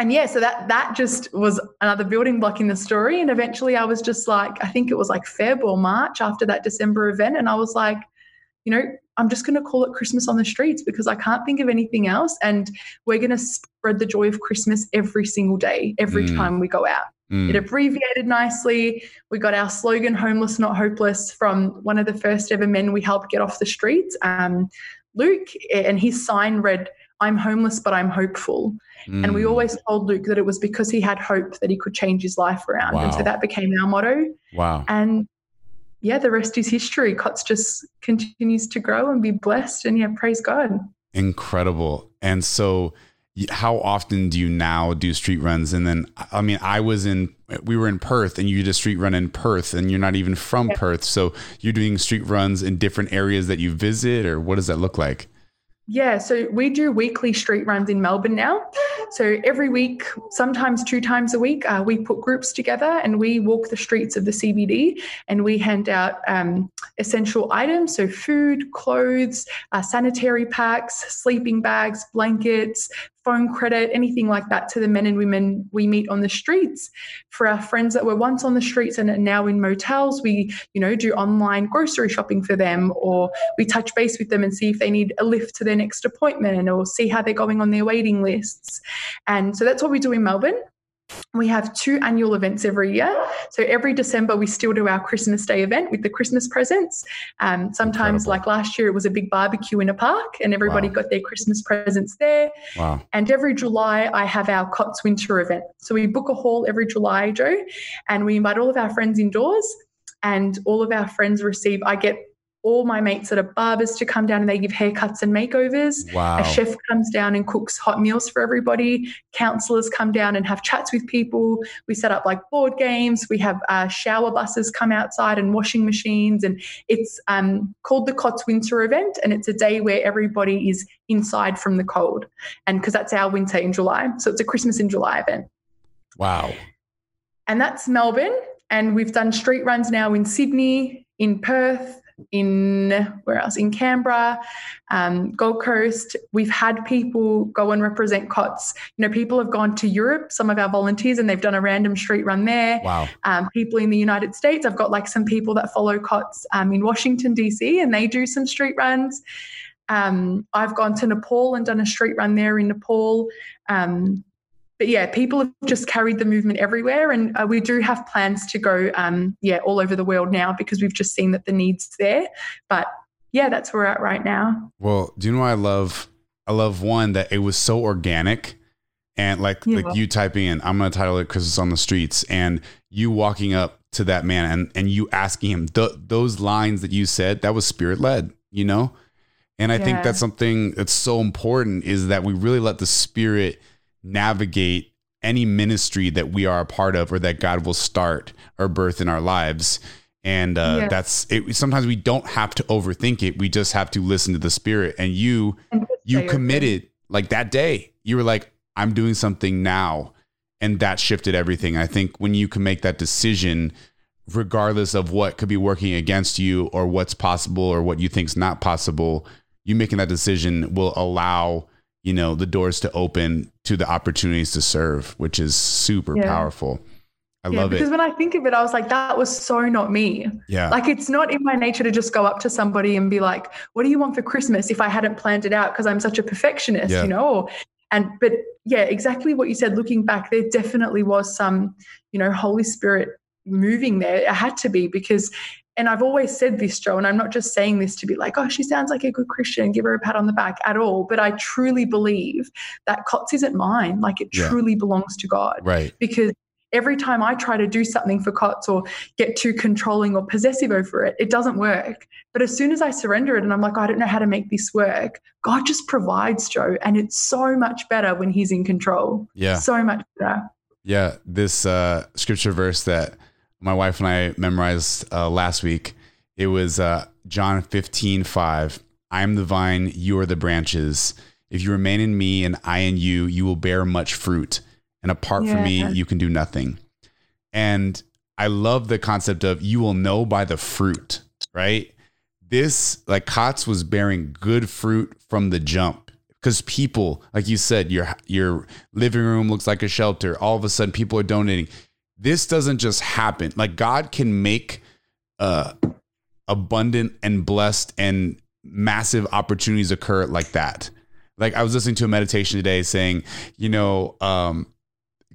and yeah, so that that just was another building block in the story. And eventually I was just like, I think it was like Feb or March after that December event. And I was like, you know, I'm just going to call it Christmas on the streets because I can't think of anything else. And we're going to spread the joy of Christmas every single day, every mm. time we go out. It abbreviated nicely. We got our slogan, Homeless Not Hopeless, from one of the first ever men we helped get off the streets, um, Luke. And his sign read, I'm homeless, but I'm hopeful. Mm. And we always told Luke that it was because he had hope that he could change his life around. And so that became our motto. Wow. And yeah, the rest is history. COTS just continues to grow and be blessed. And yeah, praise God. Incredible. And so, how often do you now do street runs? And then, I mean, I was in, we were in Perth and you did a street run in Perth and you're not even from Perth. So, you're doing street runs in different areas that you visit, or what does that look like? Yeah, so we do weekly street runs in Melbourne now. So every week, sometimes two times a week, uh, we put groups together and we walk the streets of the CBD and we hand out um, essential items. So food, clothes, uh, sanitary packs, sleeping bags, blankets, phone credit, anything like that to the men and women we meet on the streets. For our friends that were once on the streets and are now in motels, we, you know, do online grocery shopping for them or we touch base with them and see if they need a lift to their next appointment or see how they're going on their waiting lists. And so that's what we do in Melbourne. We have two annual events every year. So every December, we still do our Christmas Day event with the Christmas presents. Um, sometimes, Incredible. like last year, it was a big barbecue in a park and everybody Wow. got their Christmas presents there. Wow. And every July, I have our COTS winter event. So we book a hall every July, Joe, and we invite all of our friends indoors. And all of our friends receive, I get all my mates that are barbers to come down and they give haircuts and makeovers. Wow. A chef comes down and cooks hot meals for everybody. Counselors come down and have chats with people. We set up like board games. We have uh, shower buses come outside and washing machines. And it's um, called the COTS Winter Event. And it's a day where everybody is inside from the cold. And because that's our winter in July. So it's a Christmas in July event. Wow. And that's Melbourne. And we've done street runs now in Sydney, in Perth, in where else? In Canberra, um, Gold Coast. We've had people go and represent COTS. You know, people have gone to Europe, some of our volunteers, and they've done a random street run there. Wow. Um, people in the United States, I've got like some people that follow COTS um, in Washington, D.C., and they do some street runs. Um, I've gone to Nepal and done a street run there in Nepal. Um, but yeah, people have just carried the movement everywhere, and uh, we do have plans to go, um, yeah, all over the world now because we've just seen that the needs there. But yeah, that's where we're at right now. Well, do you know I love? I love one that it was so organic and like Yeah. like you typing in, I'm gonna title it Christmas on the Streets, and you walking up to that man and and you asking him th- those lines that you said, that was spirit led, you know? And I think that's something that's so important is that we really let the spirit navigate any ministry that we are a part of or that God will start or birth in our lives. And uh, Yes. that's it. Sometimes we don't have to overthink it. We just have to listen to the spirit. And you, And you committed like that day. You were like, I'm doing something now. And that shifted everything. I think when you can make that decision, regardless of what could be working against you or what's possible or what you think's not possible, you making that decision will allow, you know, the doors to open to the opportunities to serve, which is super Yeah. powerful. I Yeah, love because it. when I think of it, I was like, that was so not me. Yeah. Like, it's not in my nature to just go up to somebody and be like, what do you want for Christmas if I hadn't planned it out because I'm such a perfectionist, Yeah. you know? And, but yeah, exactly what you said. Looking back, there definitely was some, you know, Holy Spirit moving there. It had to be because, and I've always said this, Joe, and I'm not just saying this to be like, oh, she sounds like a good Christian, give her a pat on the back at all. But I truly believe that COTS isn't mine. Like, it Yeah. truly belongs to God right. because every time I try to do something for COTS or get too controlling or possessive over it, it doesn't work. But as soon as I surrender it and I'm like, I don't know how to make this work, God just provides, Joe. And it's so much better when He's in control. Yeah. So much better. Yeah, this uh, scripture verse that my wife and I memorized uh, last week, it was uh, John 15, 5. I am the vine, you are the branches. If you remain in me and I in you, you will bear much fruit. And apart from me, you can do nothing. And I love the concept of you will know by the fruit, right? This, like COTS was bearing good fruit from the jump because people, like you said, your your living room looks like a shelter. All of a sudden, people are donating. This doesn't just happen. Like God can make uh, abundant and blessed and massive opportunities occur like that. Like I was listening to a meditation today saying, you know, um,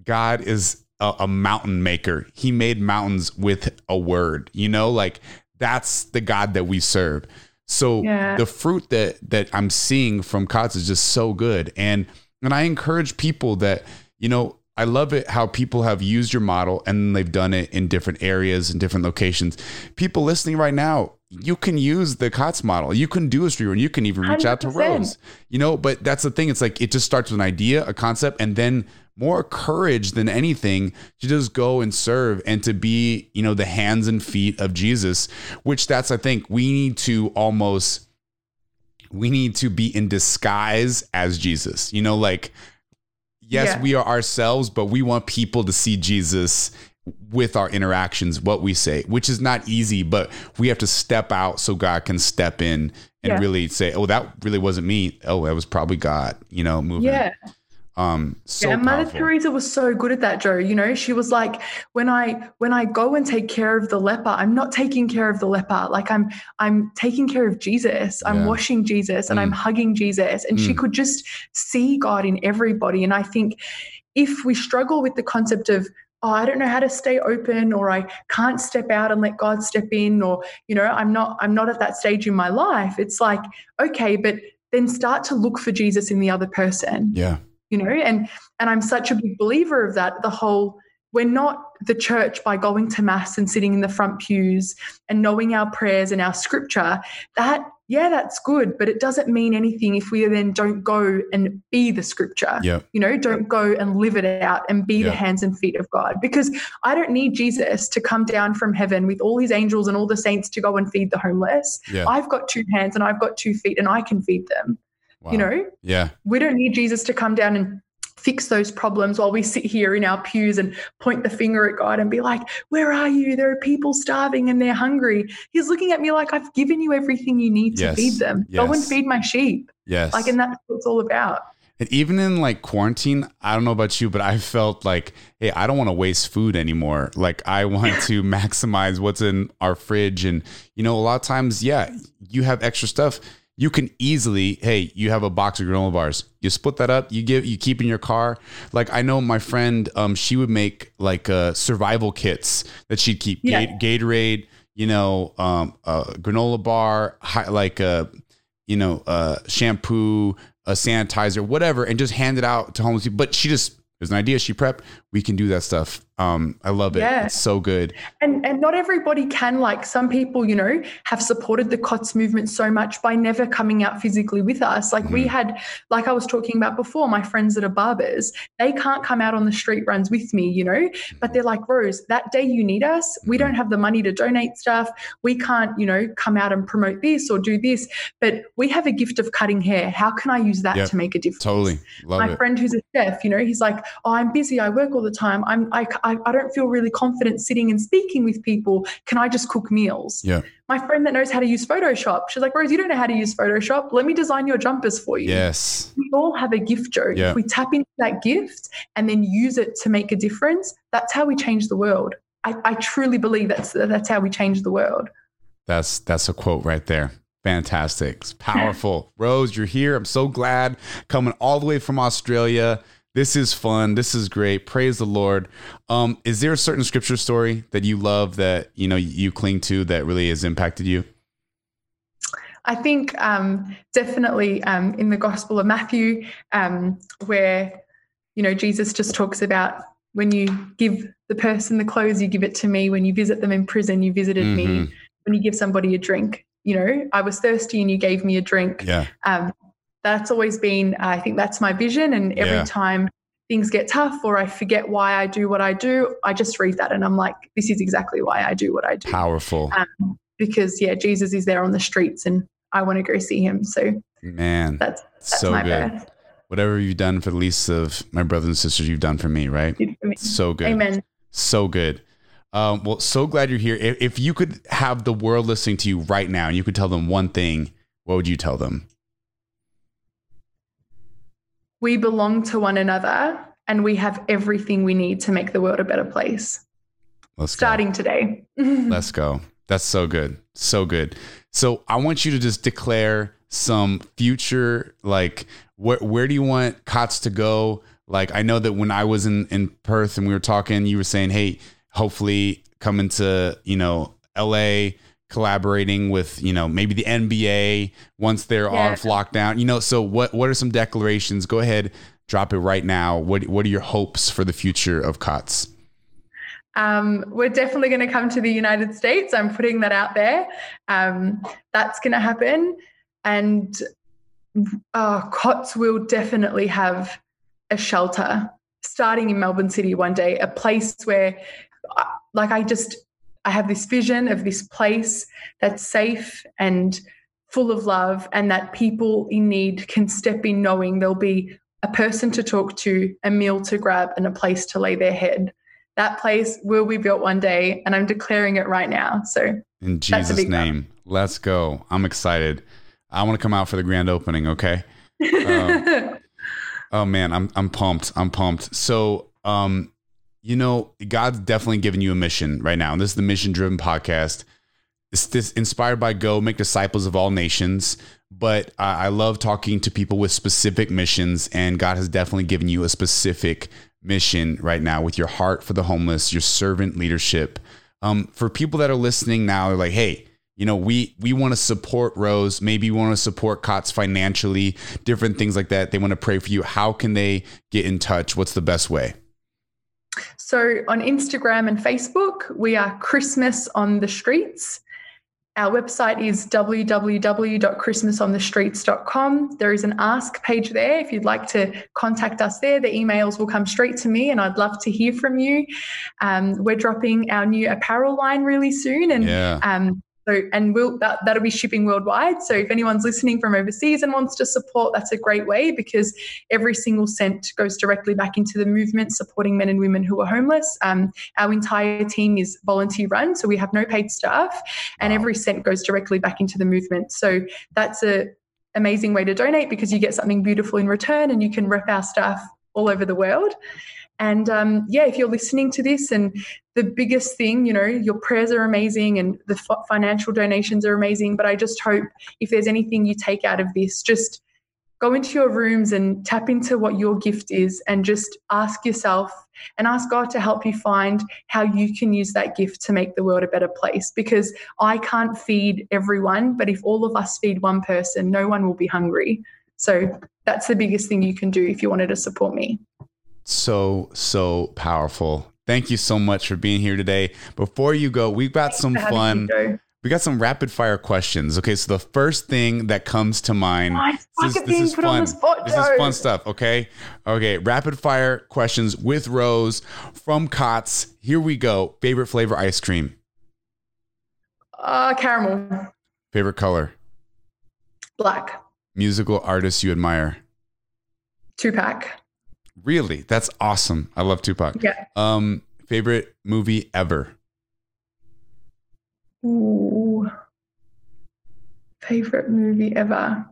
God is a, a mountain maker. He made mountains with a word. You know, like that's the God that we serve. So Yeah. the fruit that that I'm seeing from COTS is just so good. And and I encourage people that, you know, I love it how people have used your model and they've done it in different areas and different locations. People listening right now, you can use the COTS model. You can do a street run. You can even reach out to 100%. Rose. You know, but that's the thing. It's like it just starts with an idea, a concept, and then more courage than anything to just go and serve and to be, you know, the hands and feet of Jesus, which that's I think we need to almost we need to be in disguise as Jesus. You know, like yes, Yeah. we are ourselves, but we want people to see Jesus with our interactions, what we say, which is not easy, but we have to step out so God can step in and Yeah. really say, "Oh, that really wasn't me. Oh, that was probably God." You know, moving. Yeah. Um. So yeah, Mother powerful. Teresa was so good at that, Joe. You know, she was like, when I when I go and take care of the leper, I'm not taking care of the leper. Like I'm I'm taking care of Jesus. I'm Yeah. washing Jesus and I'm Mm. hugging Jesus. And she Mm. could just see God in everybody. And I think if we struggle with the concept of oh, I don't know how to stay open or I can't step out and let God step in or you know, I'm not I'm not at that stage in my life. It's like, okay, but then start to look for Jesus in the other person Yeah. You know and and i'm such a big believer of that the whole we're not the church by going to mass and sitting in the front pews and knowing our prayers and our scripture that yeah that's good but it doesn't mean anything if we then don't go and be the scripture Yeah. you know don't go and live it out and be Yeah. the hands and feet of god because i don't need jesus to come down from heaven with all his angels and all the saints to go and feed the homeless Yeah. i've got two hands and i've got two feet and i can feed them you know Yeah. we don't need Jesus to come down and fix those problems while we sit here in our pews and point the finger at God and be like, Where are you? There are people starving and they're hungry. He's looking at me like, I've given you everything you need to feed them. Go and feed my sheep. Yes. Like, and that's what it's all about. And even in like quarantine, I don't know about you, but I felt like, hey, I don't want to waste food anymore. Like I want [LAUGHS] to maximize what's in our fridge. And, you know, a lot of times, yeah, you have extra stuff. You can easily, hey, you have a box of granola bars. You split that up, you give, you keep in your car. Like I know my friend, um, she would make like uh, survival kits that she'd keep Yeah. Gatorade, you know, um, a granola bar, hi- like a, you know, uh, shampoo, a sanitizer, whatever, and just hand it out to homeless people. But she just there's an idea. She prepped. We can do that stuff. Um, I love it. Yeah. It's so good. And and not everybody can like some people, you know, have supported the COTS movement so much by never coming out physically with us. Like we Mhm. had, like I was talking about before, my friends that are barbers, they can't come out on the street runs with me, you know, but they're like, Rose, that day you need us, we don't have the money to donate stuff. We can't, you know, come out and promote this or do this, but we have a gift of cutting hair. How can I use that Yep. to make a difference? Totally love my it. friend who's a chef, you know, he's like, "Oh, I'm busy. I work all the time. I'm I, I I don't feel really confident sitting and speaking with people. Can I just cook meals?" Yeah. My friend that knows how to use Photoshop, she's like, "Rose, you don't know how to use Photoshop. Let me design your jumpers for you." Yes. We all have a gift, Joe. Yeah. If we tap into that gift and then use it to make a difference, that's how we change the world. I, I truly believe that's that's how we change the world. That's that's a quote right there. Fantastic. It's powerful. Rose, you're here. I'm so glad coming all the way from Australia. This is fun. This is great. Praise the Lord. Um, is there a certain scripture story that you love that you know you cling to that really has impacted you? I think um, definitely um, in the Gospel of Matthew, um, where you know Jesus just talks about when you give the person the clothes, you give it to me. When you visit them in prison, you visited me. Mhm. When you give somebody a drink, you know, I was thirsty and you gave me a drink. Yeah. That's always been, I think that's my vision. And every Yeah. time things get tough or I forget why I do what I do, I just read that and I'm like, this is exactly why I do what I do Powerful. um, because yeah, Jesus is there on the streets, and I want to go see him. So Man. that's that's so my good. birth. Whatever you've done for the least of my brothers and sisters, you've done for me, right? For me. So good. Amen. So good. Um, well, so glad you're here. If, if you could have the world listening to you right now and you could tell them one thing, what would you tell them? We belong to one another, and we have everything we need to make the world a better place. Let's go. Starting today. [LAUGHS] Let's go. That's so good. So good. So I want you to just declare some future, like where where do you want COTS to go? Like I know that when I was in in Perth and we were talking, you were saying, "Hey, hopefully coming to you know L.A." collaborating with you know maybe the NBA once they're Yeah. off lockdown you know so what what are some declarations go ahead drop it right now what what are your hopes for the future of COTS Um, we're definitely going to come to the United States. I'm putting that out there. Um, that's going to happen. And uh, COTS will definitely have a shelter starting in Melbourne City one day, a place where, uh, like, I just, I have this vision of this place that's safe and full of love, and that people in need can step in knowing there'll be a person to talk to, a meal to grab, and a place to lay their head that place will be built one day and i'm declaring it right now so in Jesus big one. name let's go I'm excited I want to come out for the grand opening okay [LAUGHS] Um, Oh man, I'm I'm pumped. I'm pumped. So, um, you know, God's definitely giving you a mission right now. And This is the mission driven podcast. It's this inspired by Go, make disciples of all nations. But I, I love talking to people with specific missions, and God has definitely given you a specific mission right now with your heart for the homeless, your servant leadership. Um, for people that are listening now, they're like, hey, you know, we we want to support Rose. Maybe we want to support COTS financially, different things like that. They want to pray for you. How can they get in touch? What's the best way? So on instagram and facebook we are christmas on the streets our website is www.christmasonthestreets.com. There is an ask page there. If you'd like to contact us there, the emails will come straight to me and I'd love to hear from you. Um, we're dropping our new apparel line really soon and Yeah. Um, so, and we'll, that, that'll be shipping worldwide. So, if anyone's listening from overseas and wants to support, that's a great way because every single cent goes directly back into the movement supporting men and women who are homeless. Um, our entire team is volunteer run, so we have no paid staff, and Wow. every cent goes directly back into the movement. So, that's a amazing way to donate because you get something beautiful in return and you can rep our staff all over the world. And um, yeah, if you're listening to this, and the biggest thing, you know, your prayers are amazing and the f- financial donations are amazing. But I just hope if there's anything you take out of this, just go into your rooms and tap into what your gift is and just ask yourself and ask God to help you find how you can use that gift to make the world a better place. Because I can't feed everyone, but if all of us feed one person, no one will be hungry. So that's the biggest thing you can do if you wanted to support me. So, so powerful. Thank you so much for being here today. Before you go, we've got some fun. We got some rapid fire questions. Okay, so the first thing that comes to mind. I This is, this is fun. spot, This is fun stuff. Okay, okay. Rapid fire questions with Rose from COTS. Here we go. Favorite flavor ice cream. Uh, caramel, Favorite color. black, Musical artist you admire. Tupac. Really, that's awesome. I love Tupac. Yeah. Um, favorite movie ever. Ooh. Favorite movie ever.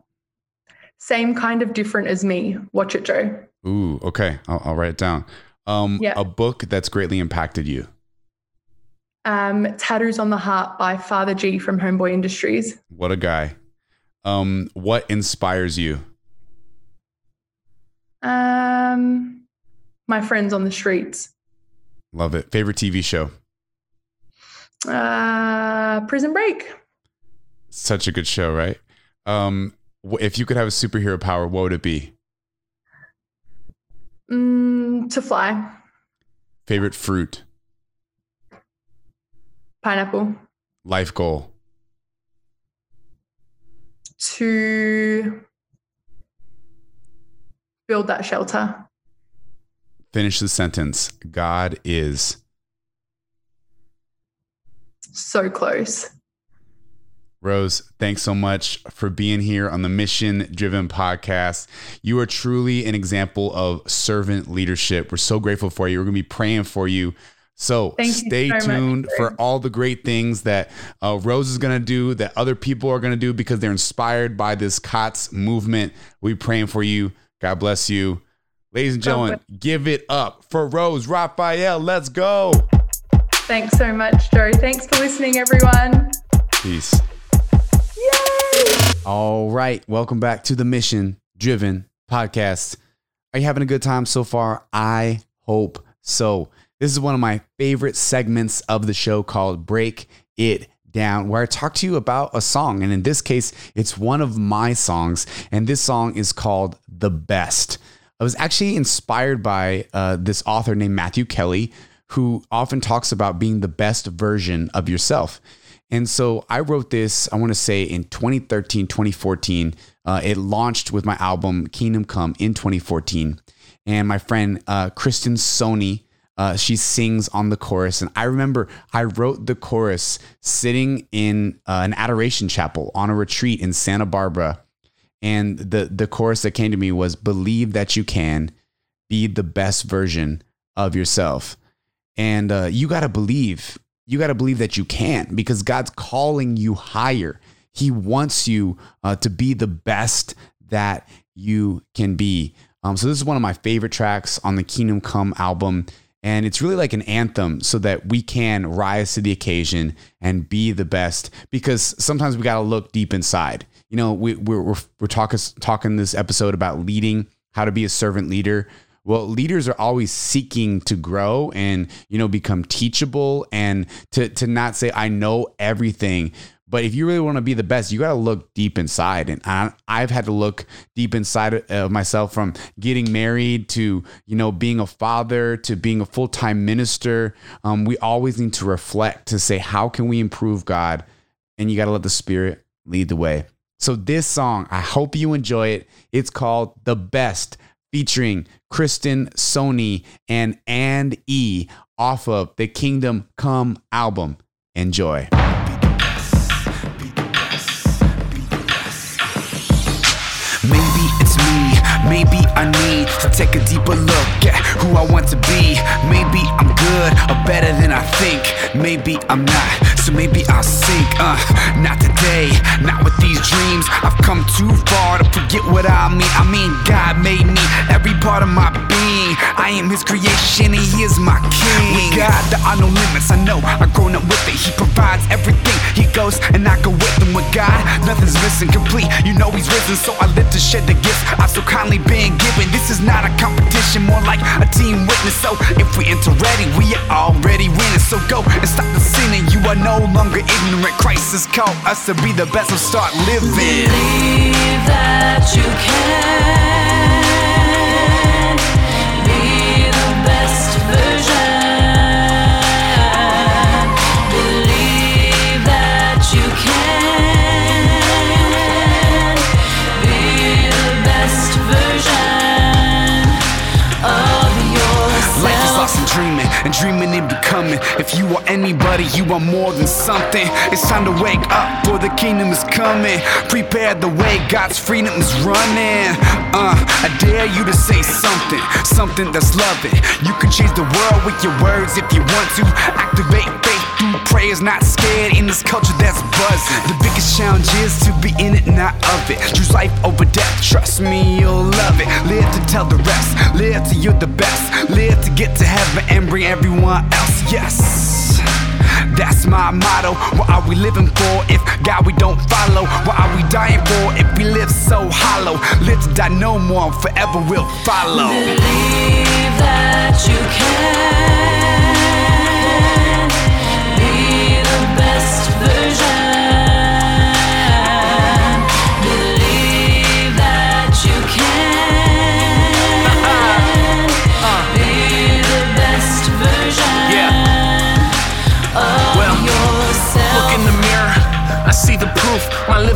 Same kind of different as me. Watch it, Joe. Ooh, okay. I'll, I'll write it down. Um, Yeah. a book that's greatly impacted you. Um, Tattoos on the Heart by Father G from Homeboy Industries. What a guy. Um, what inspires you? Um, my friends on the streets. Love it. Favorite TV show. Uh, Prison Break. Such a good show, right? Um, if you could have a superhero power, what would it be? Mm, to fly. Favorite fruit, Pineapple. life goal, To build that shelter. finish the sentence. God is. So close. Rose, thanks so much for being here on the Mission Driven podcast. You are truly an example of servant leadership. We're so grateful for you. We're going to be praying for you. So Thank stay so tuned Greg. for all the great things that uh, Rose is going to do, that other people are going to do because they're inspired by this COTS movement. We're praying for you. God bless you. Ladies and gentlemen, give it up for Rose Raphael. Let's go. Thanks so much, Joe. Thanks for listening, everyone. Peace. Yay! All right. Welcome back to the Mission Driven Podcast. Are you having a good time so far? I hope so. This is one of my favorite segments of the show called Break It Down, where I talk to you about a song. And in this case, it's one of my songs. And this song is called The Best. I was actually inspired by uh, this author named Matthew Kelly, who often talks about being the best version of yourself. And so I wrote this, I want to say in 2013, 2014. Uh, it launched with my album Kingdom Come in 2014. And my friend uh, Kristen Sony, uh, she sings on the chorus. And I remember I wrote the chorus sitting in uh, an adoration chapel on a retreat in Santa Barbara. And the, the chorus that came to me was Believe that you can be the best version of yourself. And uh, you got to believe, you got to believe that you can because God's calling you higher. He wants you uh, to be the best that you can be. Um, so, this is one of my favorite tracks on the Kingdom Come album. And it's really like an anthem so that we can rise to the occasion and be the best because sometimes we got to look deep inside. You know, we, we're, we're, we're talking, talking this episode about leading, how to be a servant leader. Well, leaders are always seeking to grow and, you know, become teachable and to, to not say, I know everything. But if you really want to be the best, you got to look deep inside. And I, have had to look deep inside of myself from getting married to, you know, being a father to being a full time minister. Um, we always need to reflect to say, how can we improve God? And you got to let the Spirit lead the way. So, this song, I hope you enjoy it. It's called The Best featuring Kristen Sony and and E off of the Kingdom Come album. Enjoy. Maybe it's me, maybe I need to take a deeper look at who I want to be. Maybe I'm good or better than I think. Maybe I'm not, so maybe I'll sink. Uh, not today, not with these dreams. I've come too far to forget what I mean. I mean, God made me every part of my being. I am His creation and He is my King. With God, there are no limits. I know I've grown up with it. He provides everything. He goes and I go with Him. With God, nothing's missing, complete. You know He's risen, so I live to share the gifts I've so kindly been given. This is not a competition, more like a team witness. So if we enter ready, we are already winning. So go and stop the sinning. You are no longer ignorant. Christ has called us to be the best, so start living. Believe that you can dreaming and dreaming and becoming. If you are anybody, you are more than something. It's time to wake up, for the kingdom is coming. Prepare the way, God's freedom is running. Uh, I dare you to say something, something that's loving. You can change the world with your words if you want to. Activate faith through prayers, not scared in this culture that's buzzing. The biggest challenge is to be in it, not of it. Choose life over death, trust me, you'll love it. Live to tell the rest, live till you're the best. Live to get to heaven and bring everyone else, yes. That's my motto. What are we living for if God we don't follow? What are we dying for if we live so hollow? Live to die no more, forever we'll follow. Believe that you can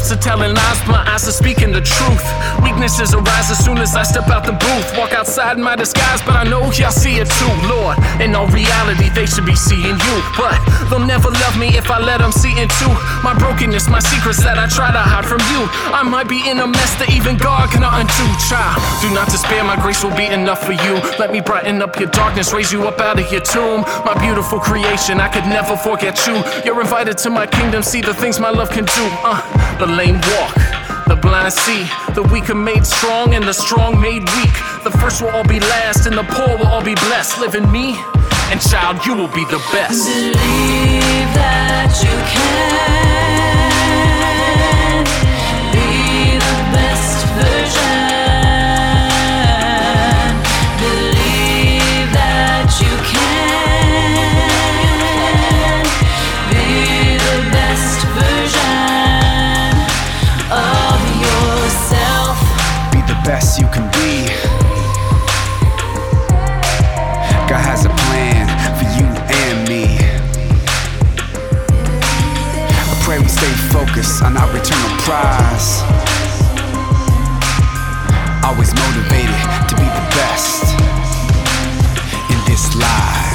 Lips are telling lies, my eyes are speaking the truth. Weaknesses arise as soon as I step out the booth. Walk outside in my disguise, but I know y'all see it too, Lord. In all reality, they should be seeing you. But they'll never love me if I let them see into my brokenness, my secrets that I try to hide from you. I might be in a mess that even God cannot undo. Child, do not despair, my grace will be enough for you. Let me brighten up your darkness, raise you up out of your tomb. My beautiful creation, I could never forget you. You're invited to my kingdom, see the things my love can do. Uh, the lame walk. The blind see, the weak are made strong, and the strong made weak. The first will all be last, and the poor will all be blessed. Live in me, and child, you will be the best. Believe that you can focused on our eternal prize. Always motivated to be the best in this life.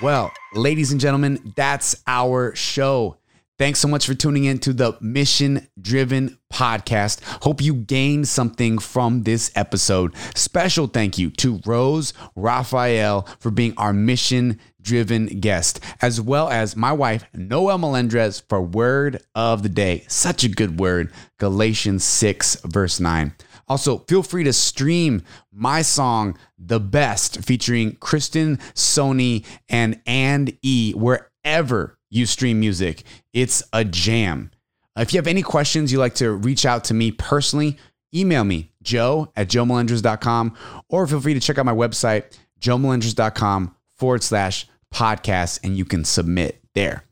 Well, ladies and gentlemen, that's our show. Thanks so much for tuning in to the Mission Driven podcast. Hope you gained something from this episode. Special thank you to Rose Raphael for being our mission driven guest, as well as my wife, Noel Melendres, for word of the day. Such a good word, Galatians 6, verse 9. Also, feel free to stream my song, The Best, featuring Kristen, Sony, and And E, wherever you stream music. It's a jam. If you have any questions you'd like to reach out to me personally, email me, joe at joemelendres.com, or feel free to check out my website, joemelendres.com forward slash podcast, and you can submit there.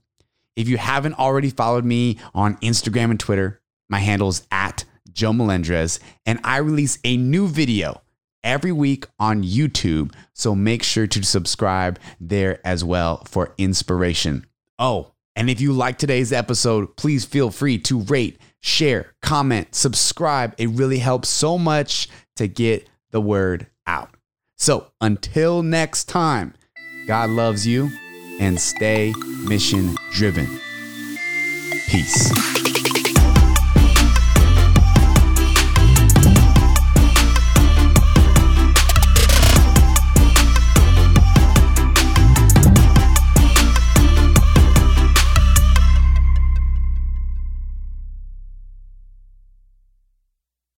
If you haven't already followed me on Instagram and Twitter, my handle is at Joe Melendres, and I release a new video every week on YouTube. So make sure to subscribe there as well for inspiration. Oh, and if you like today's episode, please feel free to rate, share, comment, subscribe. It really helps so much to get the word out. So until next time, God loves you and stay mission driven. Peace.